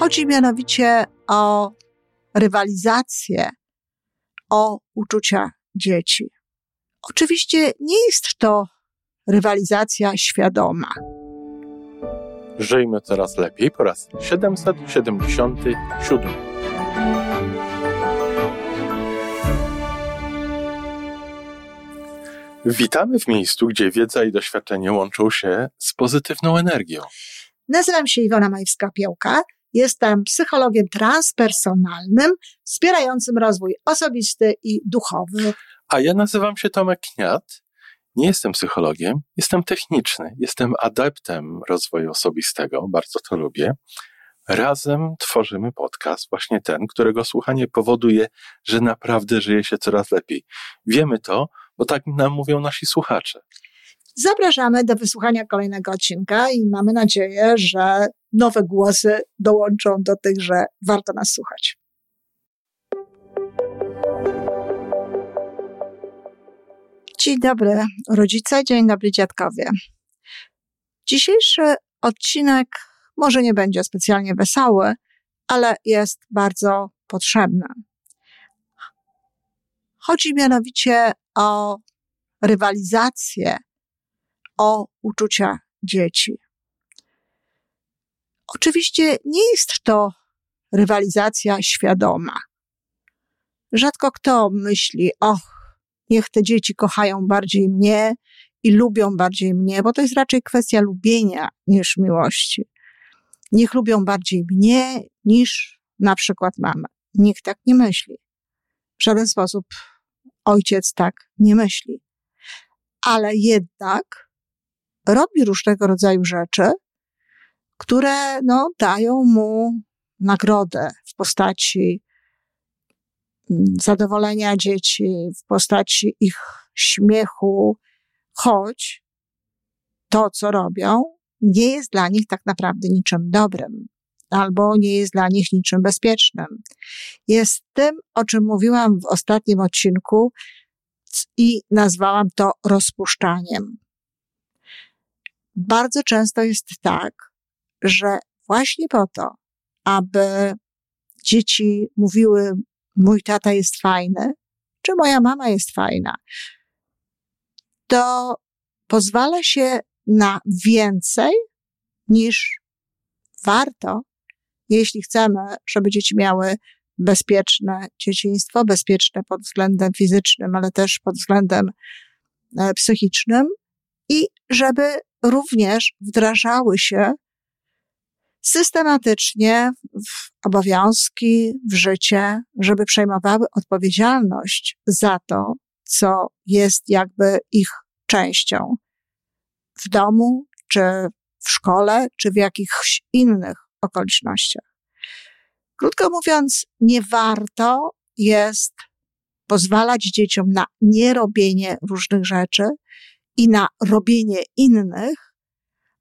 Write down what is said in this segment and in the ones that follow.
Chodzi mianowicie o rywalizację, o uczucia dzieci. Oczywiście nie jest to rywalizacja świadoma. Żyjmy coraz lepiej po raz 777. Witamy w miejscu, gdzie wiedza i doświadczenie łączą się z pozytywną energią. Nazywam się Iwona Majwska-Piołka. Jestem psychologiem transpersonalnym, wspierającym rozwój osobisty i duchowy. A ja nazywam się Tomek Kniat. Nie jestem psychologiem, jestem techniczny, jestem adeptem rozwoju osobistego, bardzo to lubię. Razem tworzymy podcast, właśnie ten, którego słuchanie powoduje, że naprawdę żyje się coraz lepiej. Wiemy to, bo tak nam mówią nasi słuchacze. Zapraszamy do wysłuchania kolejnego odcinka i mamy nadzieję, że nowe głosy dołączą do tych, że warto nas słuchać. Dzień dobry rodzice, dzień dobry dziadkowie. Dzisiejszy odcinek może nie będzie specjalnie wesoły, ale jest bardzo potrzebny. Chodzi mianowicie o rywalizację, o uczucia dzieci. Oczywiście nie jest to rywalizacja świadoma. Rzadko kto myśli, och, niech te dzieci kochają bardziej mnie i lubią bardziej mnie, bo to jest raczej kwestia lubienia niż miłości. Niech lubią bardziej mnie niż na przykład mamę. Nikt tak nie myśli. W żaden sposób ojciec tak nie myśli. Ale jednak robi różnego rodzaju rzeczy, które no, dają mu nagrodę w postaci zadowolenia dzieci, w postaci ich śmiechu, choć to, co robią, nie jest dla nich tak naprawdę niczym dobrym, albo nie jest dla nich niczym bezpiecznym. Jest tym, o czym mówiłam w ostatnim odcinku i nazwałam to rozpuszczaniem. Bardzo często jest tak, że właśnie po to, aby dzieci mówiły mój tata jest fajny, czy moja mama jest fajna, to pozwala się na więcej niż warto, jeśli chcemy, żeby dzieci miały bezpieczne dzieciństwo, bezpieczne pod względem fizycznym, ale też pod względem e, psychicznym i żeby również wdrażały się systematycznie w obowiązki, w życie, żeby przejmowały odpowiedzialność za to, co jest jakby ich częścią w domu, czy w szkole, czy w jakichś innych okolicznościach. Krótko mówiąc, nie warto jest pozwalać dzieciom na nierobienie różnych rzeczy i na robienie innych,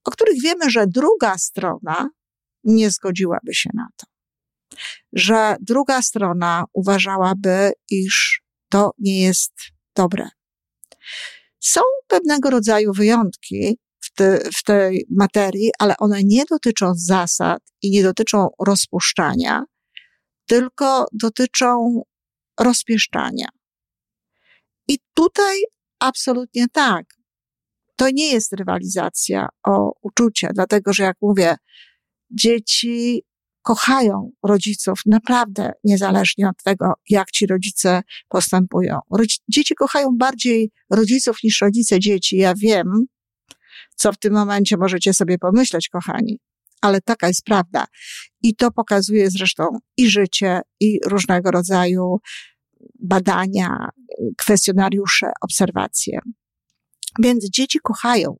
o których wiemy, że druga strona nie zgodziłaby się na to. Że druga strona uważałaby, iż to nie jest dobre. Są pewnego rodzaju wyjątki w, te, w tej materii, ale one nie dotyczą zasad i nie dotyczą rozpuszczania, tylko dotyczą rozpieszczania. I tutaj absolutnie tak. To nie jest rywalizacja o uczucia, dlatego że jak mówię, dzieci kochają rodziców naprawdę niezależnie od tego, jak ci rodzice postępują. Dzieci kochają bardziej rodziców niż rodzice dzieci. Ja wiem, co w tym momencie możecie sobie pomyśleć, kochani, ale taka jest prawda. I to pokazuje zresztą i życie, i różnego rodzaju badania, kwestionariusze, obserwacje. Więc dzieci kochają.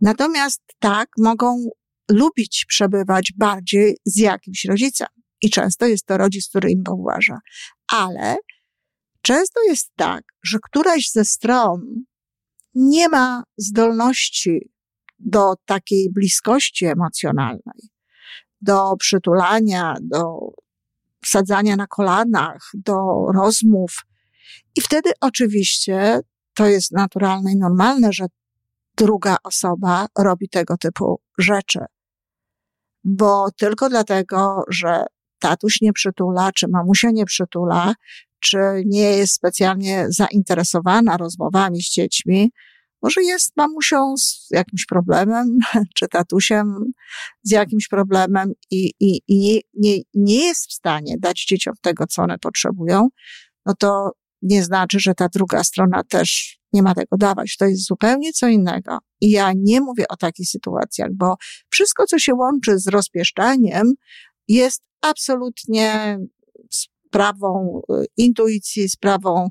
Natomiast tak, mogą lubić przebywać bardziej z jakimś rodzicem. I często jest to rodzic, który im powładza. Ale często jest tak, że któraś ze stron nie ma zdolności do takiej bliskości emocjonalnej, do przytulania, do sadzania na kolanach, do rozmów. I wtedy oczywiście to jest naturalne i normalne, że druga osoba robi tego typu rzeczy bo tylko dlatego, że tatuś nie przytula, czy mamusia nie przytula, czy nie jest specjalnie zainteresowana rozmowami z dziećmi, może jest mamusią z jakimś problemem, czy tatusiem z jakimś problemem i, i, i nie, nie, nie jest w stanie dać dzieciom tego, co one potrzebują, no to nie znaczy, że ta druga strona też nie ma tego dawać. To jest zupełnie co innego. I ja nie mówię o takich sytuacjach, bo wszystko, co się łączy z rozpieszczaniem, jest absolutnie sprawą y, intuicji, sprawą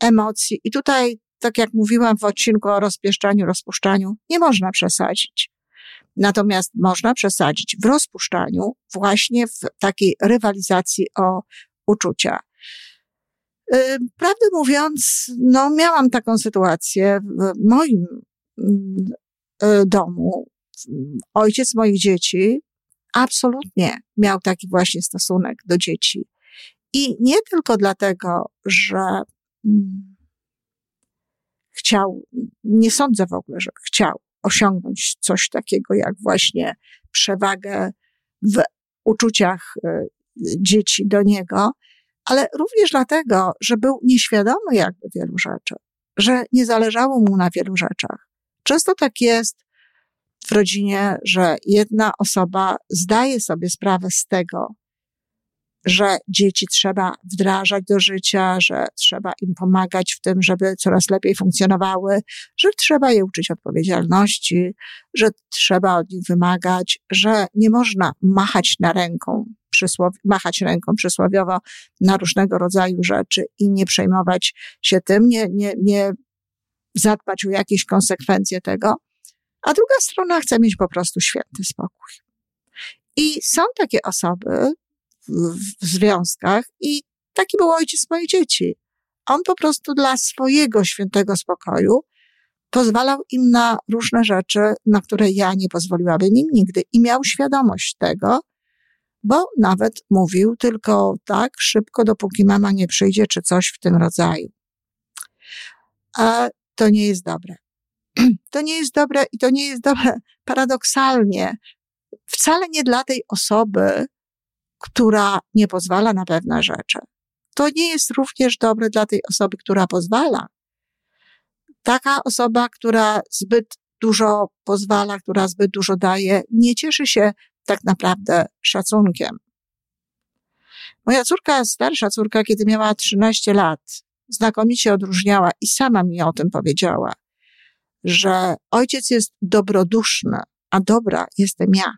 emocji. I tutaj, tak jak mówiłam w odcinku o rozpieszczaniu, rozpuszczaniu, nie można przesadzić. Natomiast można przesadzić w rozpuszczaniu, właśnie w takiej rywalizacji o uczucia. Y, prawdę mówiąc, no miałam taką sytuację w moim mm, y, domu. Ojciec moich dzieci absolutnie miał taki właśnie stosunek do dzieci. I nie tylko dlatego, że mm, chciał, nie sądzę w ogóle, że chciał osiągnąć coś takiego jak właśnie przewagę w uczuciach y, dzieci do niego, ale również dlatego, że był nieświadomy jakby wielu rzeczy, że nie zależało mu na wielu rzeczach. Często tak jest w rodzinie, że jedna osoba zdaje sobie sprawę z tego, że dzieci trzeba wdrażać do życia, że trzeba im pomagać w tym, żeby coraz lepiej funkcjonowały, że trzeba je uczyć odpowiedzialności, że trzeba od nich wymagać, że nie można machać na ręką, przysłow, machać ręką przysłowiowo na różnego rodzaju rzeczy i nie przejmować się tym, nie, nie, nie zadbać o jakieś konsekwencje tego, a druga strona chce mieć po prostu święty spokój. I są takie osoby, w związkach i taki był ojciec moich dzieci. On po prostu dla swojego świętego spokoju pozwalał im na różne rzeczy, na które ja nie pozwoliłabym im nigdy i miał świadomość tego, bo nawet mówił tylko tak szybko, dopóki mama nie przyjdzie, czy coś w tym rodzaju. A to nie jest dobre. To nie jest dobre i to nie jest dobre paradoksalnie. Wcale nie dla tej osoby, która nie pozwala na pewne rzeczy. To nie jest również dobre dla tej osoby, która pozwala. Taka osoba, która zbyt dużo pozwala, która zbyt dużo daje, nie cieszy się tak naprawdę szacunkiem. Moja córka, starsza córka, kiedy miała 13 lat, znakomicie odróżniała i sama mi o tym powiedziała, że ojciec jest dobroduszny, a dobra jestem ja.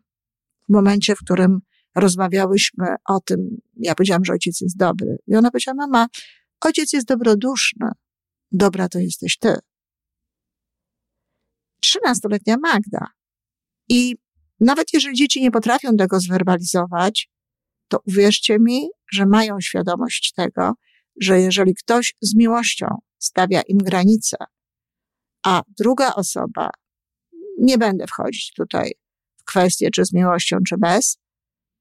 W momencie, w którym rozmawiałyśmy o tym, ja powiedziałam, że ojciec jest dobry. I ona powiedziała, mama, ojciec jest dobroduszny. Dobra to jesteś ty. Trzynastoletnia Magda. I nawet jeżeli dzieci nie potrafią tego zwerbalizować, to uwierzcie mi, że mają świadomość tego, że jeżeli ktoś z miłością stawia im granice, a druga osoba, nie będę wchodzić tutaj w kwestię, czy z miłością, czy bez,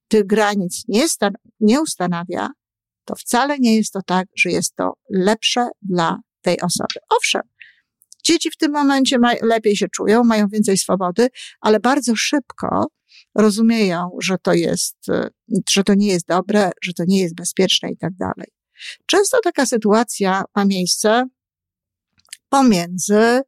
tych granic nie, nie ustanawia, to wcale nie jest to tak, że jest to lepsze dla tej osoby. Owszem, dzieci w tym momencie lepiej się czują, mają więcej swobody, ale bardzo szybko rozumieją, że to jest, że to nie jest dobre, że to nie jest bezpieczne i tak dalej. Często taka sytuacja ma miejsce pomiędzy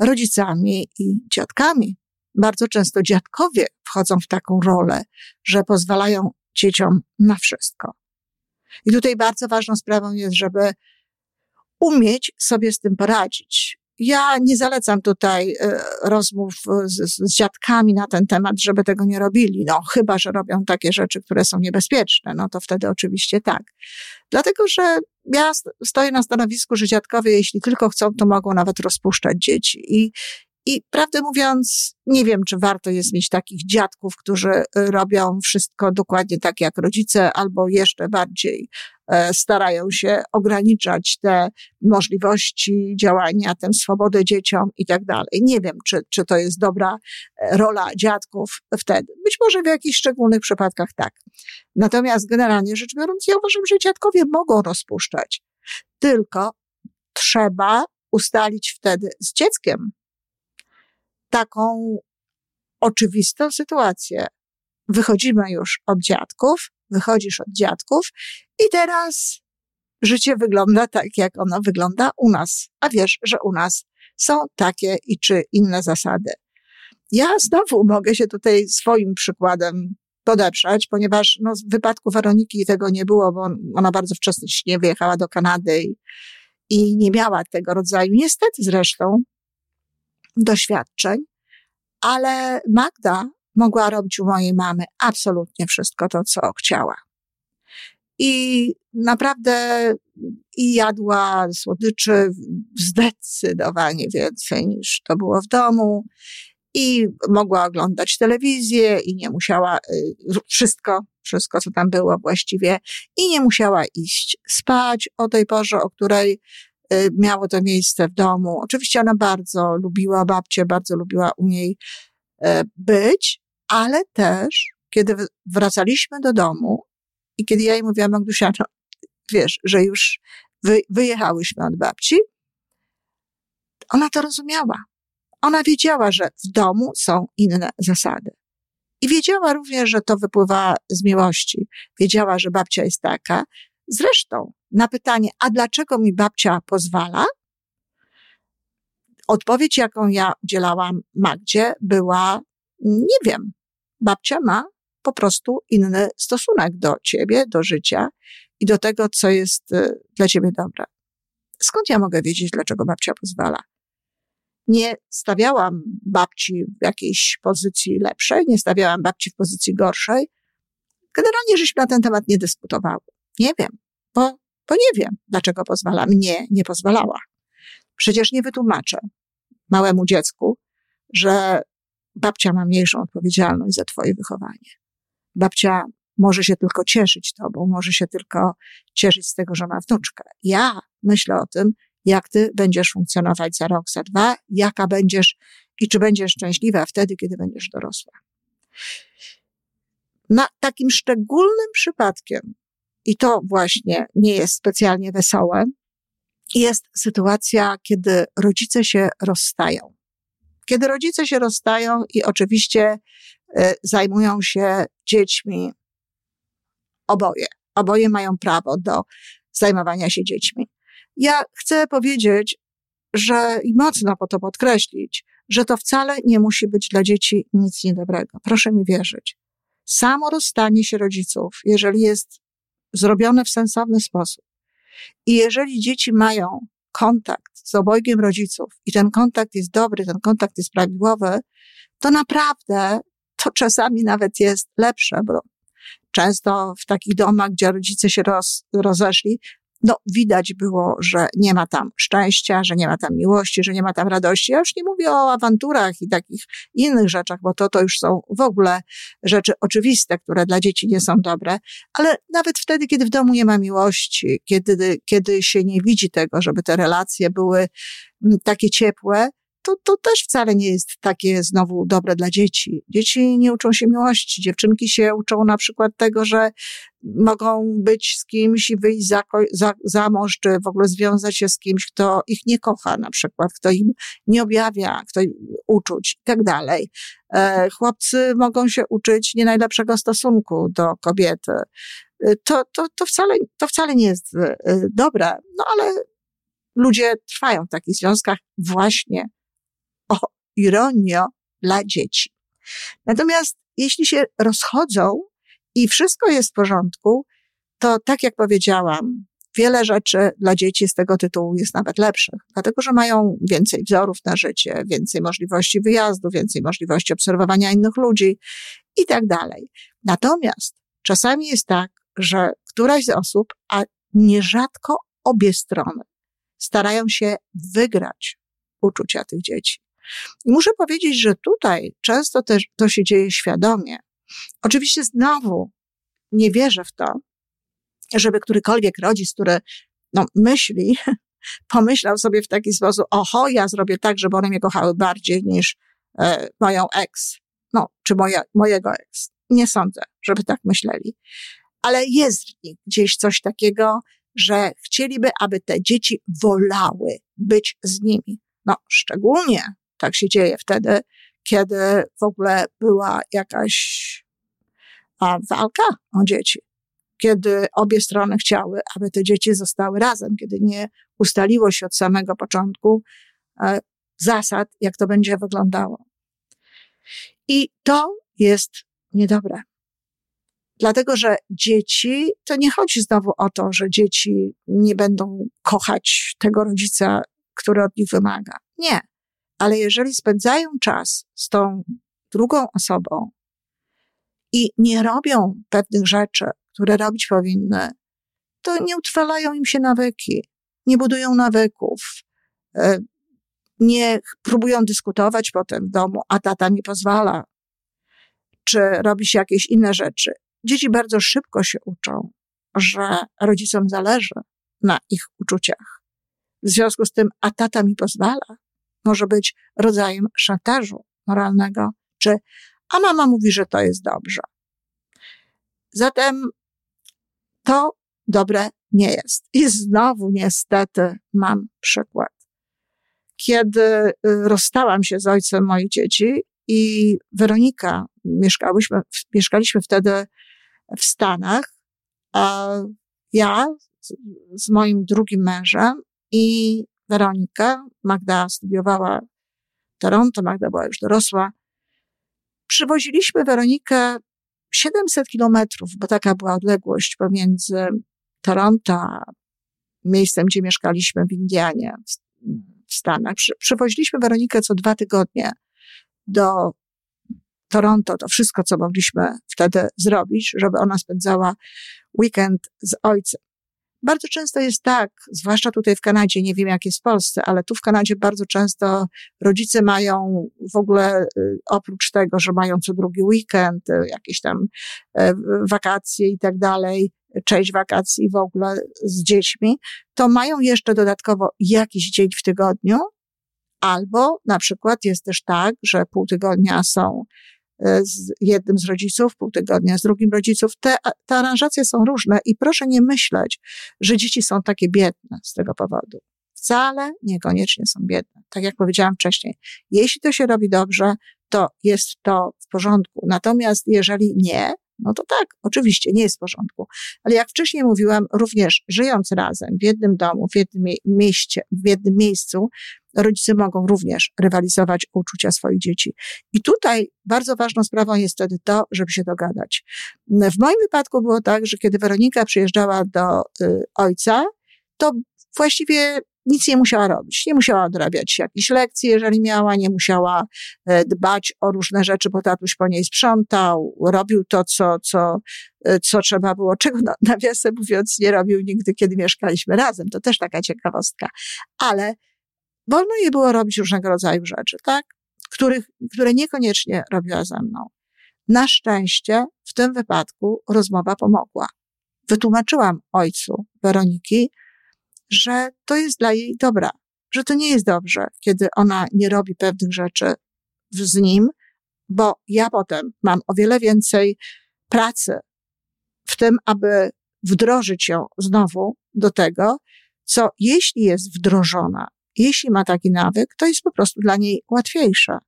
rodzicami i dziadkami bardzo często dziadkowie wchodzą w taką rolę, że pozwalają dzieciom na wszystko. I tutaj bardzo ważną sprawą jest, żeby umieć sobie z tym poradzić. Ja nie zalecam tutaj e, rozmów z, z, dziadkami na ten temat, żeby tego nie robili. No, chyba, że robią takie rzeczy, które są niebezpieczne, no to wtedy oczywiście tak. Dlatego, że ja stoję na stanowisku, że dziadkowie, jeśli tylko chcą, to mogą nawet rozpuszczać dzieci. I, i prawdę mówiąc, nie wiem, czy warto jest mieć takich dziadków, którzy y, robią wszystko dokładnie tak jak rodzice, albo jeszcze bardziej e, starają się ograniczać te możliwości działania, tę swobodę dzieciom i tak dalej. Nie wiem, czy, czy to jest dobra e, rola dziadków wtedy. Być może w jakichś szczególnych przypadkach tak. Natomiast generalnie rzecz biorąc, ja uważam, że dziadkowie mogą rozpuszczać. Tylko trzeba ustalić wtedy z dzieckiem, taką oczywistą sytuację, wychodzimy już od dziadków, wychodzisz od dziadków i teraz życie wygląda tak, jak ono wygląda u nas. A wiesz, że u nas są takie i czy inne zasady. Ja znowu mogę się tutaj swoim przykładem podeprzeć, ponieważ no, w wypadku Weroniki tego nie było, bo ona bardzo wcześnie wyjechała do Kanady i, i nie miała tego rodzaju, niestety zresztą, doświadczeń, ale Magda mogła robić u mojej mamy absolutnie wszystko to, co chciała. I naprawdę i jadła słodyczy zdecydowanie więcej niż to było w domu i mogła oglądać telewizję i nie musiała, y, wszystko, wszystko co tam było właściwie i nie musiała iść spać o tej porze, o której miało to miejsce w domu. Oczywiście ona bardzo lubiła babcię, bardzo lubiła u niej e, być, ale też, kiedy wracaliśmy do domu i kiedy ja jej mówiłam, Magdusia, no, wiesz, że już wy, wyjechałyśmy od babci, ona to rozumiała. Ona wiedziała, że w domu są inne zasady. I wiedziała również, że to wypływa z miłości. Wiedziała, że babcia jest taka. Zresztą na pytanie, a dlaczego mi babcia pozwala? Odpowiedź, jaką ja udzielałam Magdzie, była, nie wiem. Babcia ma po prostu inny stosunek do ciebie, do życia i do tego, co jest y, dla ciebie dobre. Skąd ja mogę wiedzieć, dlaczego babcia pozwala? Nie stawiałam babci w jakiejś pozycji lepszej, nie stawiałam babci w pozycji gorszej. Generalnie żeśmy na ten temat nie dyskutowały. Nie wiem, bo, bo nie wiem, dlaczego pozwala. Mnie nie pozwalała. Przecież nie wytłumaczę małemu dziecku, że babcia ma mniejszą odpowiedzialność za twoje wychowanie. Babcia może się tylko cieszyć tobą, może się tylko cieszyć z tego, że ma wnuczkę. Ja myślę o tym, jak ty będziesz funkcjonować za rok, za dwa, jaka będziesz i czy będziesz szczęśliwa wtedy, kiedy będziesz dorosła. Na takim szczególnym przypadkiem, i to właśnie nie jest specjalnie wesołe, jest sytuacja, kiedy rodzice się rozstają. Kiedy rodzice się rozstają i oczywiście y, zajmują się dziećmi oboje. Oboje mają prawo do zajmowania się dziećmi. Ja chcę powiedzieć, że i mocno po to podkreślić, że to wcale nie musi być dla dzieci nic niedobrego. Proszę mi wierzyć. Samo rozstanie się rodziców, jeżeli jest zrobione w sensowny sposób. I jeżeli dzieci mają kontakt z obojgiem rodziców i ten kontakt jest dobry, ten kontakt jest prawidłowy, to naprawdę to czasami nawet jest lepsze, bo często w takich domach, gdzie rodzice się roz, rozeszli, no widać było, że nie ma tam szczęścia, że nie ma tam miłości, że nie ma tam radości. Ja już nie mówię o awanturach i takich innych rzeczach, bo to, to już są w ogóle rzeczy oczywiste, które dla dzieci nie są dobre, ale nawet wtedy, kiedy w domu nie ma miłości, kiedy, kiedy się nie widzi tego, żeby te relacje były mm, takie ciepłe, to, to też wcale nie jest takie znowu dobre dla dzieci. Dzieci nie uczą się miłości. Dziewczynki się uczą na przykład tego, że mogą być z kimś i wyjść za, za, za mąż, czy w ogóle związać się z kimś, kto ich nie kocha na przykład, kto im nie objawia, kto im uczuć i tak dalej. E, chłopcy mogą się uczyć nie najlepszego stosunku do kobiety. E, to, to, to, wcale, to wcale nie jest e, dobre, no ale ludzie trwają w takich związkach właśnie o ironio dla dzieci. Natomiast jeśli się rozchodzą i wszystko jest w porządku, to tak jak powiedziałam, wiele rzeczy dla dzieci z tego tytułu jest nawet lepszych, dlatego że mają więcej wzorów na życie, więcej możliwości wyjazdu, więcej możliwości obserwowania innych ludzi i tak dalej. Natomiast czasami jest tak, że któraś z osób, a nierzadko obie strony, starają się wygrać uczucia tych dzieci. I muszę powiedzieć, że tutaj często też to się dzieje świadomie. Oczywiście znowu nie wierzę w to, żeby którykolwiek rodzic, który no, myśli, pomyślał sobie w taki sposób, oho, ja zrobię tak, żeby one mnie kochały bardziej niż e, moją ex, no, czy moja, mojego ex. Nie sądzę, żeby tak myśleli. Ale jest w nich gdzieś coś takiego, że chcieliby, aby te dzieci wolały być z nimi. No, szczególnie tak się dzieje wtedy, kiedy w ogóle była jakaś walka o dzieci. Kiedy obie strony chciały, aby te dzieci zostały razem, kiedy nie ustaliło się od samego początku e, zasad, jak to będzie wyglądało. I to jest niedobre. Dlatego, że dzieci, to nie chodzi znowu o to, że dzieci nie będą kochać tego rodzica, który od nich wymaga. Nie. Ale jeżeli spędzają czas z tą drugą osobą i nie robią pewnych rzeczy, które robić powinny, to nie utrwalają im się nawyki, nie budują nawyków, e, nie próbują dyskutować potem w domu, a tata nie pozwala, czy robi się jakieś inne rzeczy. Dzieci bardzo szybko się uczą, że rodzicom zależy na ich uczuciach. W związku z tym, a tata mi pozwala, może być rodzajem szantażu moralnego, czy a mama mówi, że to jest dobrze. Zatem to dobre nie jest. I znowu niestety mam przykład. Kiedy y, rozstałam się z ojcem moich dzieci i Weronika, mieszkałyśmy, mieszkaliśmy wtedy w Stanach, a ja z, z moim drugim mężem i Weronika, Magda studiowała w Toronto, Magda była już dorosła, przywoziliśmy Weronikę 700 kilometrów, bo taka była odległość pomiędzy Toronto a miejscem, gdzie mieszkaliśmy w Indianie, w Stanach. Przy, przywoziliśmy Weronikę co dwa tygodnie do Toronto, to wszystko, co mogliśmy wtedy zrobić, żeby ona spędzała weekend z ojcem. Bardzo często jest tak, zwłaszcza tutaj w Kanadzie, nie wiem jak jest w Polsce, ale tu w Kanadzie bardzo często rodzice mają w ogóle y, oprócz tego, że mają co drugi weekend, y, jakieś tam y, wakacje i tak dalej, część wakacji w ogóle z dziećmi, to mają jeszcze dodatkowo jakiś dzień w tygodniu, albo na przykład jest też tak, że pół tygodnia są E, z jednym z rodziców, pół tygodnia z drugim rodziców. Te, te aranżacje są różne i proszę nie myśleć, że dzieci są takie biedne z tego powodu. Wcale niekoniecznie są biedne. Tak jak powiedziałam wcześniej, jeśli to się robi dobrze, to jest to w porządku. Natomiast jeżeli nie, no to tak, oczywiście nie jest w porządku. Ale jak wcześniej mówiłam, również żyjąc razem w jednym domu, w jednym mieście, w jednym miejscu, rodzice mogą również rywalizować o uczucia swoich dzieci. I tutaj bardzo ważną sprawą jest wtedy to, żeby się dogadać. W moim wypadku było tak, że kiedy Weronika przyjeżdżała do y, ojca, to właściwie nic nie musiała robić. Nie musiała odrabiać jakichś lekcji, jeżeli miała, nie musiała e, dbać o różne rzeczy, bo tatuś po niej sprzątał, robił to, co, co, e, co trzeba było, czego nawiasem mówiąc nie robił nigdy, kiedy mieszkaliśmy razem. To też taka ciekawostka. Ale wolno jej było robić różnego rodzaju rzeczy, tak? Których, które niekoniecznie robiła ze mną. Na szczęście w tym wypadku rozmowa pomogła. Wytłumaczyłam ojcu Weroniki, że to jest dla jej dobra, że to nie jest dobrze, kiedy ona nie robi pewnych rzeczy z nim, bo ja potem mam o wiele więcej pracy w tym, aby wdrożyć ją znowu do tego, co jeśli jest wdrożona, jeśli ma taki nawyk, to jest po prostu dla niej łatwiejsze.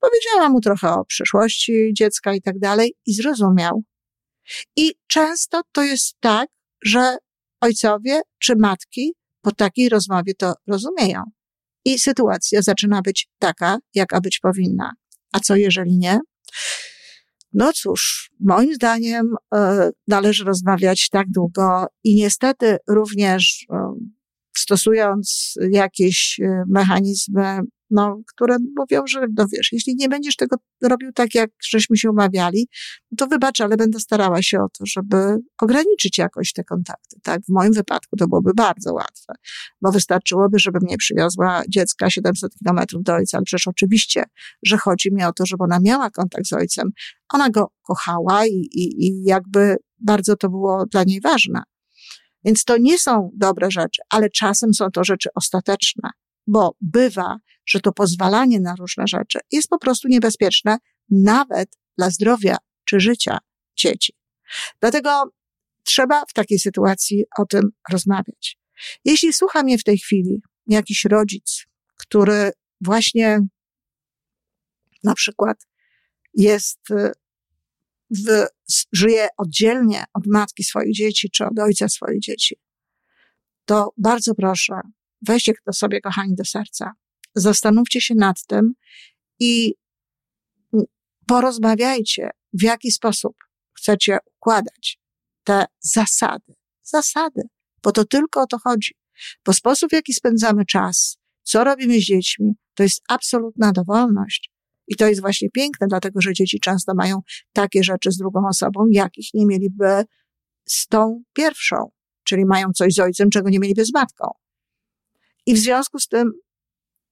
Powiedziałam mu trochę o przyszłości dziecka i tak dalej i zrozumiał. I często to jest tak, że ojcowie czy matki po takiej rozmowie to rozumieją. I sytuacja zaczyna być taka, jaka być powinna. A co jeżeli nie? No cóż, moim zdaniem e, należy rozmawiać tak długo i niestety również e, stosując jakieś e, mechanizmy no, które mówią, że no wiesz, jeśli nie będziesz tego robił tak, jak żeśmy się umawiali, to wybacz, ale będę starała się o to, żeby ograniczyć jakoś te kontakty, tak? W moim wypadku to byłoby bardzo łatwe, bo wystarczyłoby, żeby mnie przywiozła dziecka 700 kilometrów do ojca, ale przecież oczywiście, że chodzi mi o to, żeby ona miała kontakt z ojcem. Ona go kochała i, i, i jakby bardzo to było dla niej ważne. Więc to nie są dobre rzeczy, ale czasem są to rzeczy ostateczne bo bywa, że to pozwalanie na różne rzeczy jest po prostu niebezpieczne nawet dla zdrowia czy życia dzieci. Dlatego trzeba w takiej sytuacji o tym rozmawiać. Jeśli słucha mnie w tej chwili jakiś rodzic, który właśnie na przykład jest y, w, żyje oddzielnie od matki swoich dzieci czy od ojca swoich dzieci, to bardzo proszę, weźcie to sobie, kochani, do serca. Zastanówcie się nad tym i porozmawiajcie, w jaki sposób chcecie układać te zasady. Zasady, bo to tylko o to chodzi. Bo sposób, w jaki spędzamy czas, co robimy z dziećmi, to jest absolutna dowolność. I to jest właśnie piękne, dlatego że dzieci często mają takie rzeczy z drugą osobą, jakich nie mieliby z tą pierwszą. Czyli mają coś z ojcem, czego nie mieliby z matką. I w związku z tym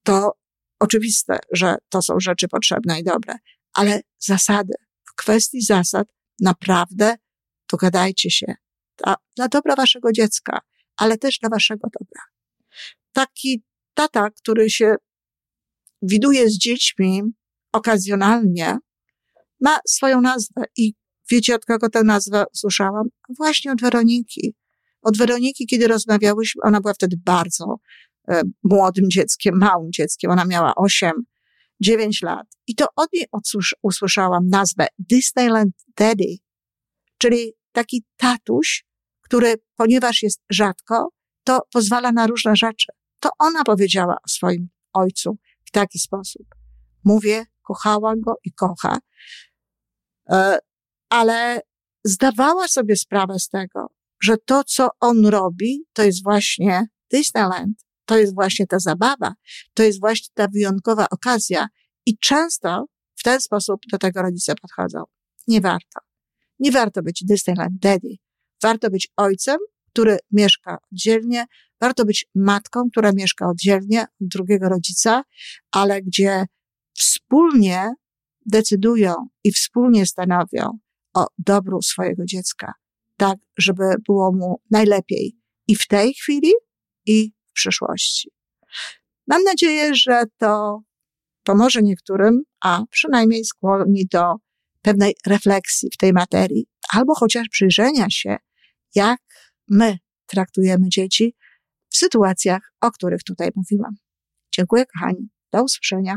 to oczywiste, że to są rzeczy potrzebne i dobre, ale zasady, w kwestii zasad naprawdę dogadajcie się dla, dla dobra waszego dziecka, ale też dla waszego dobra. Taki tata, który się widuje z dziećmi okazjonalnie, ma swoją nazwę i wiecie, od kogo tę nazwę usłyszałam? Właśnie od Weroniki. Od Weroniki, kiedy rozmawiałyśmy, ona była wtedy bardzo e, młodym dzieckiem, małym dzieckiem, ona miała 8, 9 lat. I to od niej usłyszałam nazwę Disneyland Daddy, czyli taki tatuś, który, ponieważ jest rzadko, to pozwala na różne rzeczy. To ona powiedziała o swoim ojcu w taki sposób. Mówię, kochała go i kocha, e, ale zdawała sobie sprawę z tego, że to, co on robi, to jest właśnie Disneyland, to jest właśnie ta zabawa, to jest właśnie ta wyjątkowa okazja i często w ten sposób do tego rodzice podchodzą. Nie warto. Nie warto być Disneyland Daddy. Warto być ojcem, który mieszka oddzielnie, warto być matką, która mieszka oddzielnie od drugiego rodzica, ale gdzie wspólnie decydują i wspólnie stanowią o dobru swojego dziecka, tak, żeby było mu najlepiej i w tej chwili, i w przyszłości. Mam nadzieję, że to pomoże niektórym, a przynajmniej skłoni do pewnej refleksji w tej materii, albo chociaż przyjrzenia się, jak my traktujemy dzieci w sytuacjach, o których tutaj mówiłam. Dziękuję, kochani. Do usłyszenia.